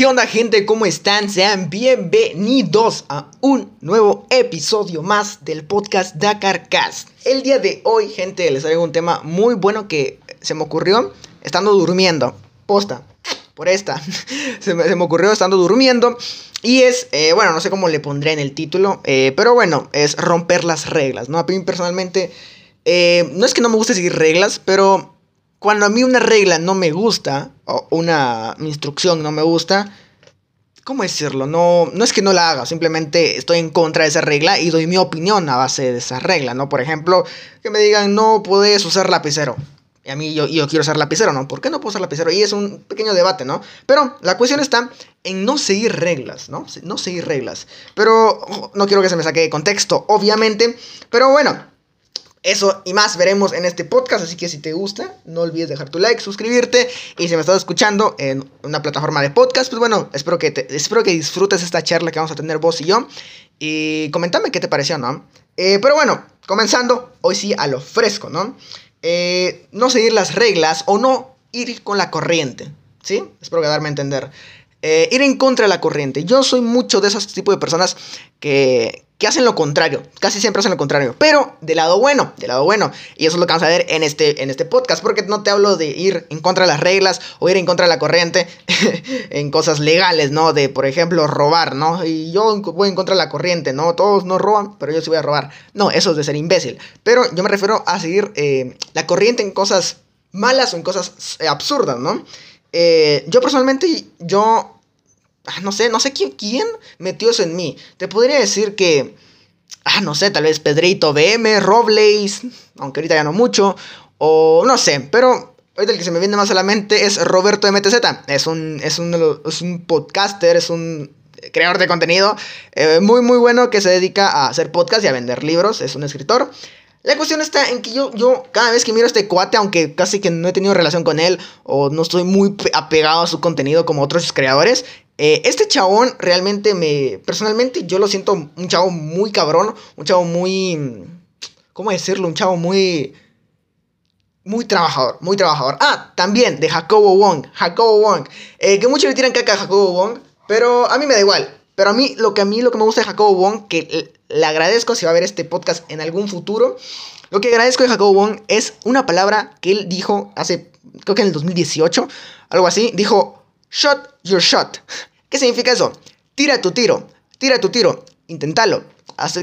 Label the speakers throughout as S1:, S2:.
S1: ¿Qué onda gente? ¿Cómo están? Sean bienvenidos a un nuevo episodio más del podcast Dakar Cast. El día de hoy, gente, les traigo un tema muy bueno que se me ocurrió estando durmiendo. Posta, por esta. se, me, ocurrió estando durmiendo. Y es, eh, bueno, no sé cómo le pondré en el título, eh, pero bueno, es romper las reglas, ¿no? A mí personalmente, eh, no es que no me guste seguir reglas, pero cuando a mí una regla no me gusta, o una instrucción no me gusta, ¿cómo decirlo? No, no es que no la haga, simplemente estoy en contra de esa regla y doy mi opinión a base de esa regla, ¿no? Por ejemplo, que me digan, no puedes usar lapicero. Y a mí yo, yo quiero usar lapicero, ¿no? ¿Por qué no puedo usar lapicero? Y es un pequeño debate, ¿no? Pero la cuestión está en no seguir reglas, ¿no? No seguir reglas. Pero no quiero que se me saque de contexto, obviamente. Pero bueno, eso y más veremos en este podcast, así que si te gusta, no olvides dejar tu like, suscribirte y si me estás escuchando en una plataforma de podcast, pues bueno, espero que, te, espero que disfrutes esta charla que vamos a tener vos y yo y comentame qué te pareció, ¿no? Eh, pero bueno, comenzando, hoy sí a lo fresco, ¿no? Eh, no seguir las reglas o no ir con la corriente, ¿sí? Espero que darme a entender. Eh, ir en contra de la corriente. Yo soy mucho de esos tipos de personas que, que hacen lo contrario, casi siempre hacen lo contrario, pero del lado bueno, del lado bueno. Y eso es lo que vamos a ver en este, en este podcast, porque no te hablo de ir en contra de las reglas o ir en contra de la corriente en cosas legales, ¿no? De, por ejemplo, robar, ¿no? Y yo voy en contra de la corriente, ¿no? Todos no roban, pero yo sí voy a robar. No, eso es de ser imbécil. Pero yo me refiero a seguir eh, la corriente en cosas malas o en cosas absurdas, ¿no? Eh, yo personalmente, yo Ah, no sé, no sé quién, metió eso en mí. Te podría decir que, ah, no sé, tal vez Pedrito BM, Robles, aunque ahorita ya no mucho, o no sé, pero ahorita el que se me viene más a la mente es Roberto MTZ. Es un, es un, es un podcaster, es un creador de contenido eh, muy, muy bueno que se dedica a hacer podcast y a vender libros, es un escritor. La cuestión está en que yo, yo cada vez que miro este cuate, aunque casi que no he tenido relación con él o no estoy muy apegado a su contenido como otros creadores, eh, este chabón realmente me. Personalmente, yo lo siento un chavo muy cabrón. Un chavo muy. ¿Cómo decirlo? Un chavo muy. Muy trabajador, muy trabajador. Ah, también de Jacobo Wong. Jacobo Wong. Eh, que muchos le tiran caca a Jacobo Wong. Pero a mí me da igual. Pero a mí lo que a mí lo que me gusta de Jacobo Wong, que le agradezco si va a ver este podcast en algún futuro. Lo que agradezco de Jacobo Wong es una palabra que él dijo hace, creo que en el 2018, algo así. Dijo, shot your shot. ¿Qué significa eso? Tira tu tiro, tira tu tiro, inténtalo.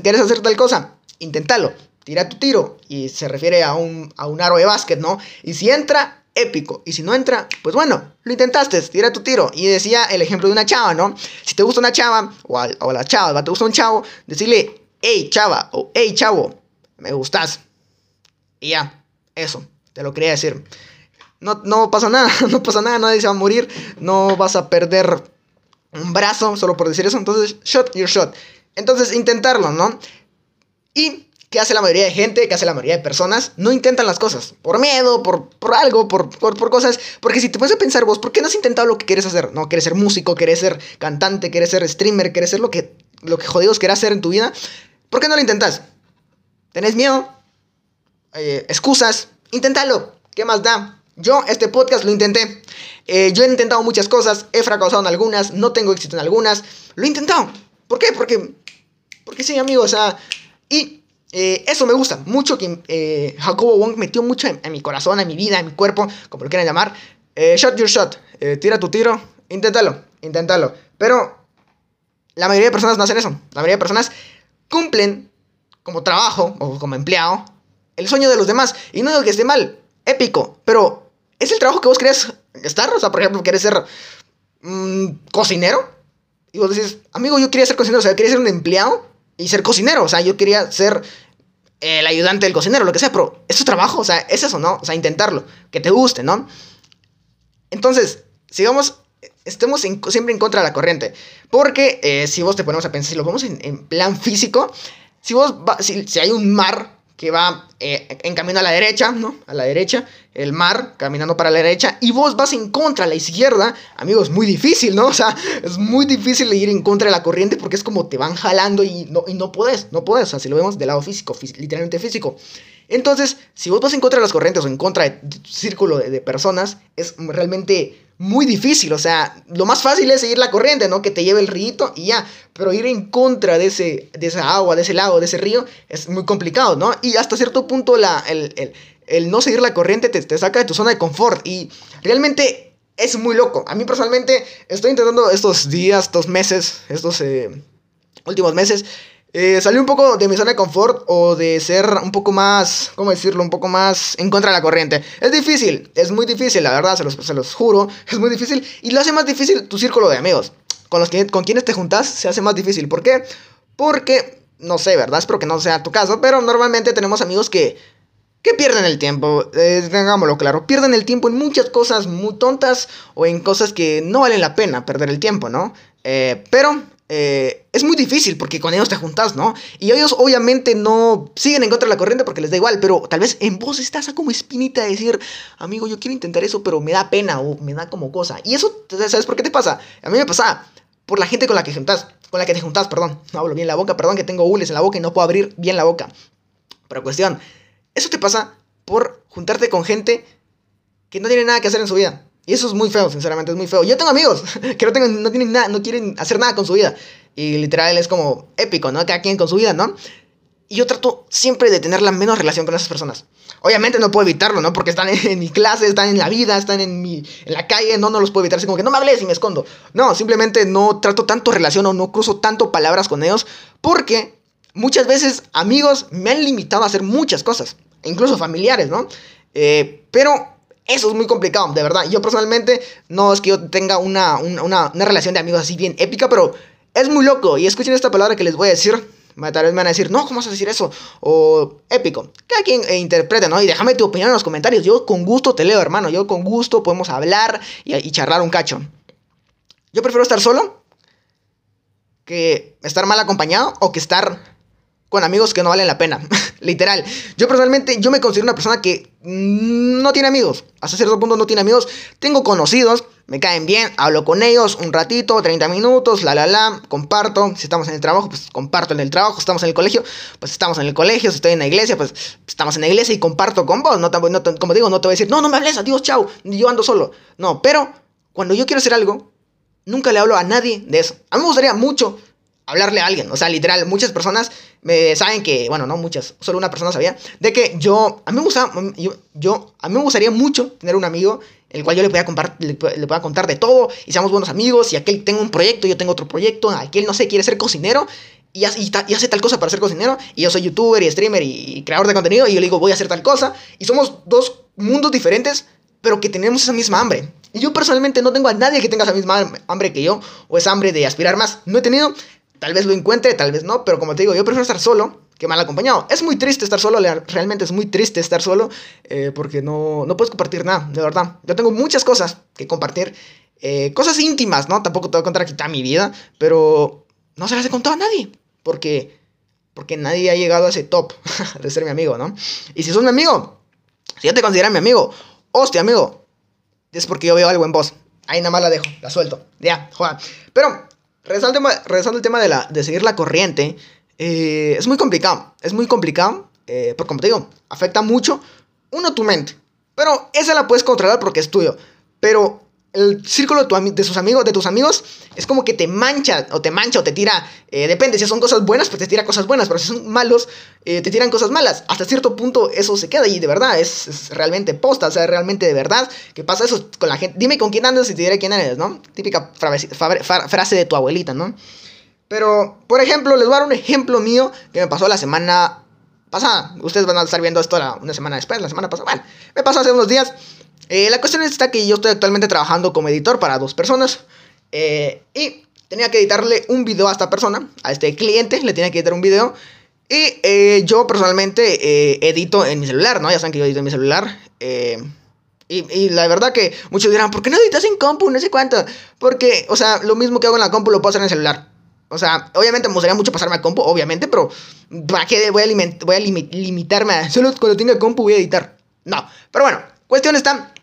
S1: ¿Quieres hacer tal cosa? Inténtalo, tira tu tiro. Y se refiere a un, a un aro de básquet, ¿no? Y si entra, épico. Y si no entra, pues bueno, lo intentaste, tira tu tiro. Y decía el ejemplo de una chava, ¿no? Si te gusta una chava, o a, la chava, te gusta un chavo, decirle, hey chava, o hey chavo, me gustas. Y ya, eso, te lo quería decir. No, no pasa nada, no pasa nada, nadie se va a morir, no vas a perder un brazo, solo por decir eso. Entonces, shot your shot. Entonces, intentarlo, ¿no? Y, ¿qué hace la mayoría de gente? ¿Qué hace la mayoría de personas? No intentan las cosas. Por miedo, por, por algo, por, por, cosas. Porque si te pones a pensar vos, ¿por qué no has intentado lo que quieres hacer? ¿No? ¿Quieres ser músico? ¿Quieres ser cantante? ¿Quieres ser streamer? ¿Quieres ser lo que, lo que jodidos quieras hacer en tu vida? ¿Por qué no lo intentas? ¿Tenés miedo? Eh, ¿Excusas? Inténtalo. ¿Qué más da? Yo este podcast lo intenté. Eh, yo he intentado muchas cosas, he fracasado en algunas, no tengo éxito en algunas. Lo he intentado. ¿Por qué? Porque, porque sí, amigo, o sea... Y eh, eso me gusta mucho que eh, Jacobo Wong metió mucho en, mi corazón, en mi vida, en mi cuerpo, como lo quieran llamar. shot your shot. tira tu tiro. Inténtalo, inténtalo. Pero la mayoría de personas no hacen eso. La mayoría de personas cumplen como trabajo o como empleado el sueño de los demás. Y no digo que esté mal, épico, pero ¿Es el trabajo que vos querés estar? O sea, por ejemplo, querés ser mm, cocinero. Y vos decís, amigo, yo quería ser cocinero, o sea, quería ser un empleado y ser cocinero. O sea, yo quería ser el ayudante del cocinero, lo que sea, pero es tu trabajo, o sea, es eso, ¿no? O sea, intentarlo, que te guste, ¿no? Entonces, sigamos, estemos siempre en contra de la corriente. Porque eh, si vos te ponemos a pensar, si lo vemos en, plan físico, si vos, si hay un mar que va eh, en camino a la derecha, ¿no? A la derecha, el mar caminando para la derecha, y vos vas en contra a la izquierda, amigos, es muy difícil, ¿no? O sea, es muy difícil ir en contra de la corriente porque es como te van jalando y no, y no puedes, no puedes, o sea, si lo vemos del lado físico, literalmente físico. Entonces, si vos vas en contra de las corrientes o en contra de círculo de, personas, es realmente muy difícil. O sea, lo más fácil es seguir la corriente, ¿no? Que te lleve el río y ya. Pero ir en contra de, ese, de esa agua, de ese lago, de ese río, es muy complicado, ¿no? Y hasta cierto punto la, el, el, no seguir la corriente te, te saca de tu zona de confort. Y realmente es muy loco. A mí personalmente estoy intentando estos días, estos meses, estos eh, últimos meses, eh, salir un poco de mi zona de confort o de ser un poco más, ¿cómo decirlo? Un poco más en contra de la corriente. Es difícil, es muy difícil, la verdad, se los, se juro, es muy difícil. Y lo hace más difícil tu círculo de amigos. Con, los que, con quienes te juntas se hace más difícil. ¿Por qué? Porque, no sé, ¿verdad? Espero que no sea tu caso, pero normalmente tenemos amigos que que pierden el tiempo, eh, tengámoslo claro, pierden el tiempo en muchas cosas muy tontas o en cosas que no valen la pena perder el tiempo, ¿no? Eh, pero eh, es muy difícil porque con ellos te juntas, ¿no? Y ellos obviamente no siguen en contra de la corriente porque les da igual, pero tal vez en vos estás como espinita de decir, amigo, yo quiero intentar eso, pero me da pena o me da como cosa. Y eso, ¿sabes por qué te pasa? A mí me pasa por la gente con la que juntas, con la que te juntas, perdón, no hablo bien la boca, perdón que tengo hules en la boca y no puedo abrir bien la boca. Pero cuestión, eso te pasa por juntarte con gente que no tiene nada que hacer en su vida. Y eso es muy feo, sinceramente, es muy feo. Yo tengo amigos que no, tengo, no, tienen nada, no quieren hacer nada con su vida. Y literal es como épico, ¿no? Cada quien con su vida, ¿no? Y yo trato siempre de tener la menos relación con esas personas. Obviamente no puedo evitarlo, ¿no? Porque están en, mi clase, están en la vida, están en, mi, en la calle, no, no los puedo evitar. Así como que no me hables y me escondo. No, simplemente no trato tanto relación o no cruzo tanto palabras con ellos. Porque muchas veces amigos me han limitado a hacer muchas cosas incluso familiares, ¿no? Eh, pero eso es muy complicado, de verdad. Yo personalmente no es que yo tenga una, una, una, relación de amigos así bien épica, pero es muy loco. Y escuchen esta palabra que les voy a decir. Tal vez me van a decir, no, ¿cómo vas a decir eso? O épico. Cada quien eh, interprete, ¿no? Y déjame tu opinión en los comentarios. Yo con gusto te leo, hermano. Yo con gusto podemos hablar y, y charlar un cacho. Yo prefiero estar solo que estar mal acompañado o que estar con amigos que no valen la pena. Literal. Yo personalmente, yo me considero una persona que no tiene amigos. Hasta cierto punto no tiene amigos. Tengo conocidos, me caen bien, hablo con ellos un ratito, 30 minutos, la la la, comparto. Si estamos en el trabajo, pues comparto en el trabajo. Si estamos en el colegio, pues estamos en el colegio. Si estoy en la iglesia, pues estamos en la iglesia y comparto con vos. No, no, como digo, no te voy a decir, no, no me hables, adiós, chao, yo ando solo. No, pero cuando yo quiero hacer algo, nunca le hablo a nadie de eso. A mí me gustaría mucho hablarle a alguien. O sea, literal, muchas personas me saben que, bueno, no muchas, solo una persona sabía, de que yo, a mí me gusta, yo, yo a mí me gustaría mucho tener un amigo el cual yo le pueda, le, pueda contar de todo y seamos buenos amigos y aquel tengo un proyecto, yo tengo otro proyecto, aquel, no sé, quiere ser cocinero y hace, y, hace tal cosa para ser cocinero y yo soy youtuber y streamer y, creador de contenido y yo le digo voy a hacer tal cosa y somos dos mundos diferentes pero que tenemos esa misma hambre. Y yo personalmente no tengo a nadie que tenga esa misma hambre que yo o esa hambre de aspirar más. No he tenido Tal vez lo encuentre, tal vez no, pero como te digo, yo prefiero estar solo que mal acompañado. Es muy triste estar solo, realmente es muy triste estar solo, eh, porque no, no puedes compartir nada, de verdad. Yo tengo muchas cosas que compartir, eh, cosas íntimas, ¿no? Tampoco te voy a contar aquí toda mi vida, pero no se las he contado a nadie, porque, porque nadie ha llegado a ese top de ser mi amigo, ¿no? Y si sos mi amigo, si ya te consideras mi amigo, hostia, amigo, es porque yo veo algo en vos. Ahí nada más la dejo, la suelto. Ya, joder. Pero Regresando al tema, de, la, de seguir la corriente, eh, es muy complicado. Es muy complicado, eh, porque como te digo, afecta mucho, uno, tu mente. Pero esa la puedes controlar porque es tuyo. Pero el círculo de, sus amigos, de tus amigos es como que te mancha o te mancha o te tira, eh, depende, si son cosas buenas, pues te tira cosas buenas, pero si son malos, te tiran cosas malas. Hasta cierto punto eso se queda y de verdad es, realmente posta, o sea, realmente de verdad que pasa eso con la gente. Dime con quién andas y te diré quién eres, ¿no? Típica frase de tu abuelita, ¿no? Pero, por ejemplo, les voy a dar un ejemplo mío que me pasó la semana pasada. Ustedes van a estar viendo esto una semana después, la semana pasada. Bueno, me pasó hace unos días. Eh, la cuestión está que yo estoy actualmente trabajando como editor para dos personas. Eh, y tenía que editarle un video a esta persona, a este cliente, le tenía que editar un video. Y eh, yo personalmente edito en mi celular, ¿no? Ya saben que yo edito en mi celular. Y, la verdad que muchos dirán, ¿por qué no editas en compu? No sé cuánto. Porque, o sea, lo mismo que hago en la compu lo puedo hacer en el celular. O sea, obviamente me gustaría mucho pasarme a compu, obviamente, pero ¿para qué voy a, voy a limitarme a solo cuando tenga compu voy a editar? No, pero bueno, cuestión está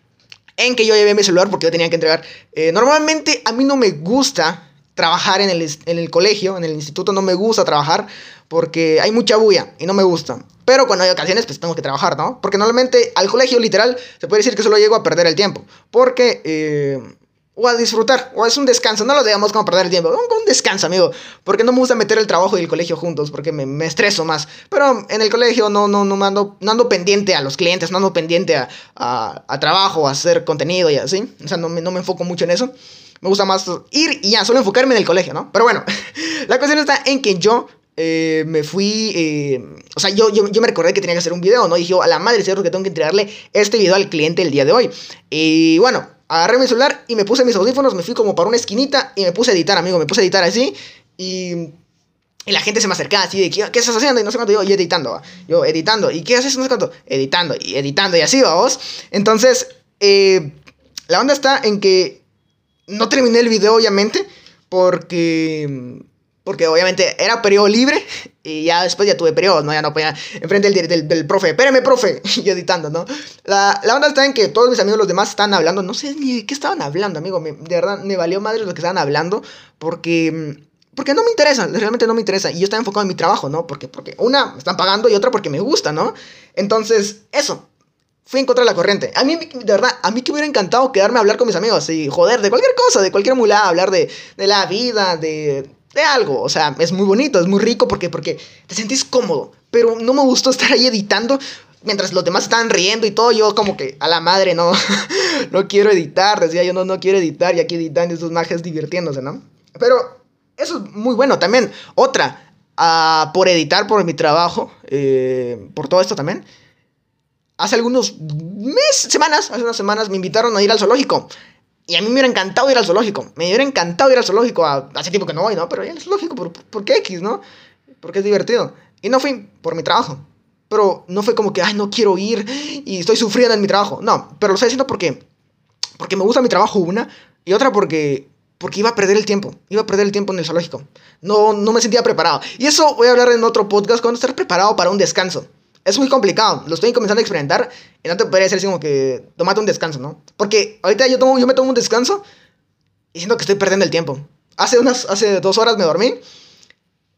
S1: en que yo llevé mi celular porque yo tenía que entregar. Eh, normalmente a mí no me gusta trabajar en el, en el colegio, en el instituto, no me gusta trabajar porque hay mucha bulla y no me gusta. Pero cuando hay ocasiones, pues tengo que trabajar, ¿no? Porque normalmente al colegio, literal, se puede decir que solo llego a perder el tiempo. Porque, eh, o a disfrutar, o es un descanso, no lo digamos como perder el tiempo, un, un descanso, amigo, porque no me gusta meter el trabajo y el colegio juntos, porque me, me estreso más, pero en el colegio no, no, no, ando, ando pendiente a los clientes, no ando pendiente a, a, a trabajo, a hacer contenido y así, o sea, no me, no me enfoco mucho en eso, me gusta más ir y ya, solo enfocarme en el colegio, ¿no? Pero bueno, la cuestión está en que yo eh, me fui, eh, o sea, yo, yo, yo, me recordé que tenía que hacer un video, ¿no? Y dije, a la madre, cierto que tengo que entregarle este video al cliente el día de hoy. Y bueno, agarré mi celular y me puse mis audífonos, me fui como para una esquinita y me puse a editar, amigo, me puse a editar así y... Y la gente se me acercaba así de, ¿qué, ¿qué estás haciendo? Y no sé cuánto, yo, yo editando, ¿va? yo editando. ¿Y qué haces? No sé cuánto, editando y editando y así, vamos. Entonces, eh, la onda está en que no terminé el video, obviamente, porque porque obviamente era periodo libre y ya después ya tuve periodos, ¿no? Ya no podía enfrente del, del, del profe, espérame, profe, y editando, ¿no? La, la onda está en que todos mis amigos, los demás, están hablando, no sé ni de qué estaban hablando, amigo, de verdad me valió madre lo que estaban hablando, porque, porque no me interesa, realmente no me interesa, y yo estaba enfocado en mi trabajo, ¿no? Porque, porque una, me están pagando y otra porque me gusta, ¿no? Entonces, eso, fui en contra de la corriente. A mí, de verdad, a mí que hubiera encantado quedarme a hablar con mis amigos y joder, de cualquier cosa, de cualquier mulada, hablar de, de la vida, de de algo. O sea, es muy bonito, es muy rico porque, porque te sentís cómodo. Pero no me gustó estar ahí editando mientras los demás estaban riendo y todo. Yo como que a la madre no, no quiero editar. Decía yo no, no quiero editar y aquí editando estos majes divirtiéndose, ¿no? Pero eso es muy bueno también. Otra, uh, por editar por mi trabajo, eh, por todo esto también. Hace algunos meses, semanas, hace unas semanas me invitaron a ir al zoológico. Y a mí me hubiera encantado ir al zoológico. Me hubiera encantado ir al zoológico. hace tiempo que no voy, ¿no? Pero al zoológico, ¿por, por qué X, no? Porque es divertido. Y no fui por mi trabajo. Pero no fue como que, ay, no quiero ir y estoy sufriendo en mi trabajo. No, pero lo estoy haciendo porque, porque me gusta mi trabajo, una. Y otra porque, porque iba a perder el tiempo. Iba a perder el tiempo en el zoológico. No, no me sentía preparado. Y eso voy a hablar en otro podcast cuando estar preparado para un descanso es muy complicado. Lo estoy comenzando a experimentar. Y no te podría decir así como que tomate un descanso, ¿no? Porque ahorita yo, tomo, yo me tomo un descanso y siento que estoy perdiendo el tiempo. Hace, unas, hace dos horas me dormí.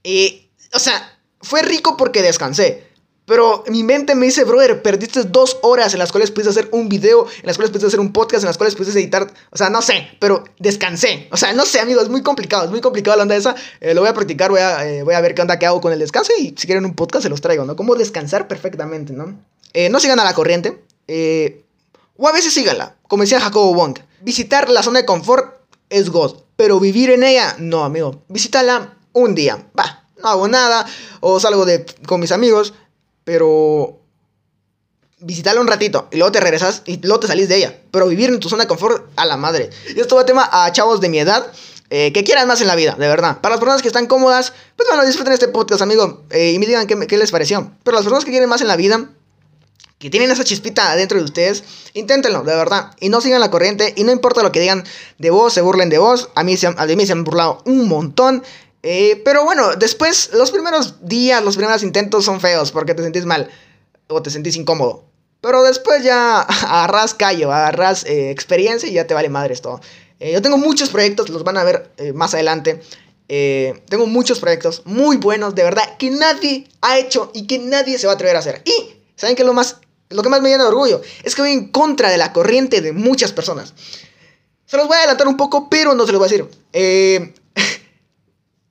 S1: Y, o sea, fue rico porque descansé. Pero mi mente me dice, brother, perdiste dos horas en las cuales pudiste hacer un video, en las cuales pudiste hacer un podcast, en las cuales pudiste editar. O sea, no sé, pero descansé. O sea, no sé, amigos, es muy complicado, es muy complicado la onda esa. Eh, lo voy a practicar, voy a, eh, voy a ver qué onda que hago con el descanso y si quieren un podcast se los traigo, ¿no? Cómo descansar perfectamente, ¿no? Eh, no sigan a la corriente, o a veces síganla, como decía Jacobo Wong. Visitar la zona de confort es God, pero vivir en ella, no, amigo. Visítala un día, va, no hago nada, o salgo de, con mis amigos pero visitarla un ratito y luego te regresas y luego te salís de ella. Pero vivir en tu zona de confort a la madre. Y esto va a tema a chavos de mi edad. Eh, que quieran más en la vida, de verdad. Para las personas que están cómodas, pues bueno, disfruten este podcast, amigo. Eh, y me digan qué, qué, les pareció. Pero las personas que quieren más en la vida, que tienen esa chispita adentro de ustedes, inténtenlo, de verdad. Y no sigan la corriente. Y no importa lo que digan de vos, se burlen de vos. A mí, se, a mí se han burlado un montón. Eh, pero bueno, después, los primeros días, los primeros intentos son feos porque te sentís mal o te sentís incómodo. Pero después ya agarras callo, agarras eh, experiencia y ya te vale madre esto. Eh, yo tengo muchos proyectos, los van a ver eh, más adelante. Tengo muchos proyectos muy buenos, de verdad, que nadie ha hecho y que nadie se va a atrever a hacer. Y, ¿saben qué es lo, más, lo que más me llena de orgullo? Es que voy en contra de la corriente de muchas personas. Se los voy a adelantar un poco, pero no se los voy a decir. Eh,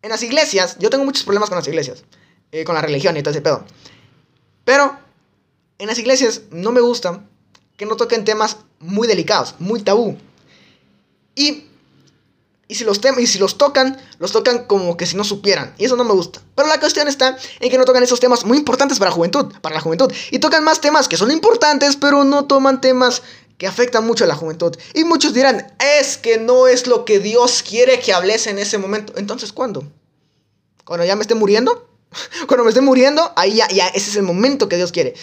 S1: en las iglesias, yo tengo muchos problemas con las iglesias, eh, con la religión y todo ese pedo. Pero en las iglesias no me gusta que no toquen temas muy delicados, muy tabú. Y, y, si los y si los tocan, los tocan como que si no supieran. Y eso no me gusta. Pero la cuestión está en que no tocan esos temas muy importantes para la juventud. Para la juventud. Y tocan más temas que son importantes, pero no toman temas que afectan mucho a la juventud. Y muchos dirán, es que no es lo que Dios quiere que hables en ese momento. Entonces, ¿cuándo? Cuando ya me esté muriendo. Cuando me esté muriendo, ahí ya, ya, ese es el momento que Dios quiere.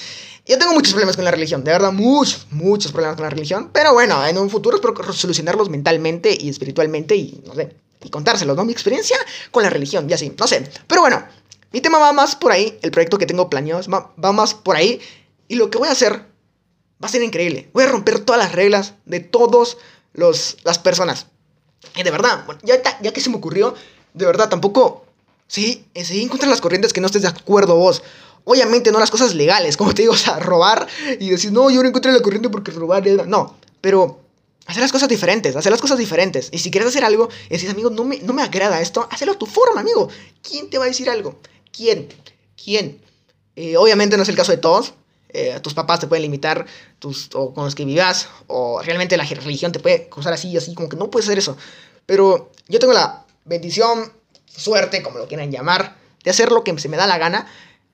S1: Yo tengo muchos problemas con la religión, de verdad, muchos, muchos problemas con la religión. Pero bueno, en un futuro espero solucionarlos mentalmente y espiritualmente y, no sé, y contárselos, ¿no? Mi experiencia con la religión y así, no sé. Pero bueno, mi tema va más por ahí, el proyecto que tengo planeado va, más por ahí. Y lo que voy a hacer Va a ser increíble. Voy a romper todas las reglas de todas las personas. Y de verdad, ya, ya que se me ocurrió, de verdad, tampoco... Sí, sí, encontrar las corrientes que no estés de acuerdo vos. Obviamente no las cosas legales, como te digo, o sea, robar y decir, no, yo no encontré la corriente porque robar era... No, pero hacer las cosas diferentes, hacer las cosas diferentes. Y si quieres hacer algo y dices, amigo, no me, no me agrada esto, hazlo a tu forma, amigo. ¿Quién te va a decir algo? ¿Quién? ¿Quién? Eh, obviamente no es el caso de todos. Eh, tus papás te pueden limitar, tus, o con los que vivas, o realmente la religión te puede cruzar así, así, como que no puedes hacer eso. Pero yo tengo la bendición, suerte, como lo quieran llamar, de hacer lo que se me da la gana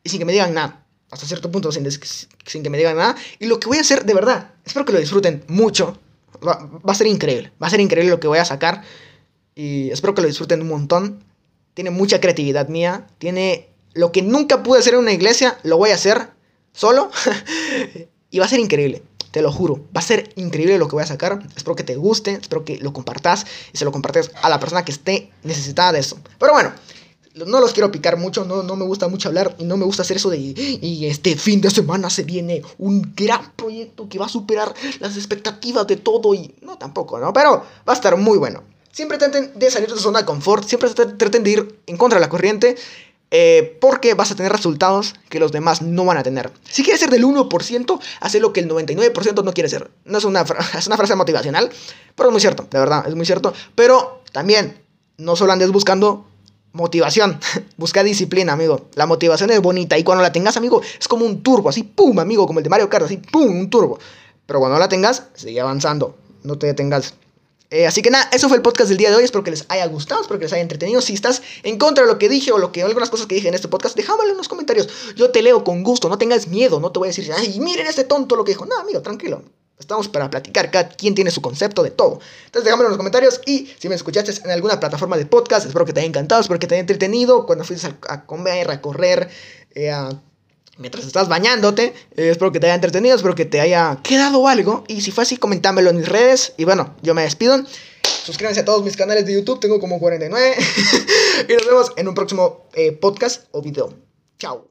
S1: y sin que me digan nada. Hasta cierto punto, sin, sin que me digan nada. Y lo que voy a hacer, de verdad, espero que lo disfruten mucho. Va, va, a ser increíble. Va a ser increíble lo que voy a sacar. Y espero que lo disfruten un montón. Tiene mucha creatividad mía. Tiene lo que nunca pude hacer en una iglesia, lo voy a hacer solo. y va a ser increíble. Te lo juro, va a ser increíble lo que voy a sacar. Espero que te guste, espero que lo compartas y se lo compartas a la persona que esté necesitada de eso. Pero bueno, no los quiero picar mucho, no, no me gusta mucho hablar y no me gusta hacer eso de y este fin de semana se viene un gran proyecto que va a superar las expectativas de todo y no tampoco, ¿no? Pero va a estar muy bueno. Siempre traten de salir de su zona de confort, siempre traten de ir en contra de la corriente eh, porque vas a tener resultados que los demás no van a tener. Si quieres ser del 1%, haz lo que el 99% no quiere ser. No es una, es una frase motivacional, pero es muy cierto, de verdad, es muy cierto. Pero también, no solo andes buscando motivación, busca disciplina, amigo. La motivación es bonita y cuando la tengas, amigo, es como un turbo, así, pum, amigo, como el de Mario Kart, así, pum, un turbo. Pero cuando la tengas, sigue avanzando, no te detengas. Eh, así que nada, eso fue el podcast del día de hoy. Espero que les haya gustado, espero que les haya entretenido. Si estás en contra de lo que dije o lo que algunas cosas que dije en este podcast, déjamelo en los comentarios. Yo te leo con gusto, no tengas miedo, no te voy a decir, ay, miren este tonto lo que dijo. No, amigo, tranquilo. Estamos para platicar, cada quien tiene su concepto de todo. Entonces déjamelo en los comentarios y si me escuchaste en alguna plataforma de podcast, espero que te haya encantado, espero que te haya entretenido cuando fuiste a, comer, a correr, eh, mientras estás bañándote. Eh, espero que te haya entretenido, espero que te haya quedado algo. Y si fue así, comentámelo en mis redes. Y bueno, yo me despido. Suscríbanse a todos mis canales de YouTube, tengo como 49. y nos vemos en un próximo eh, podcast o video. Chao.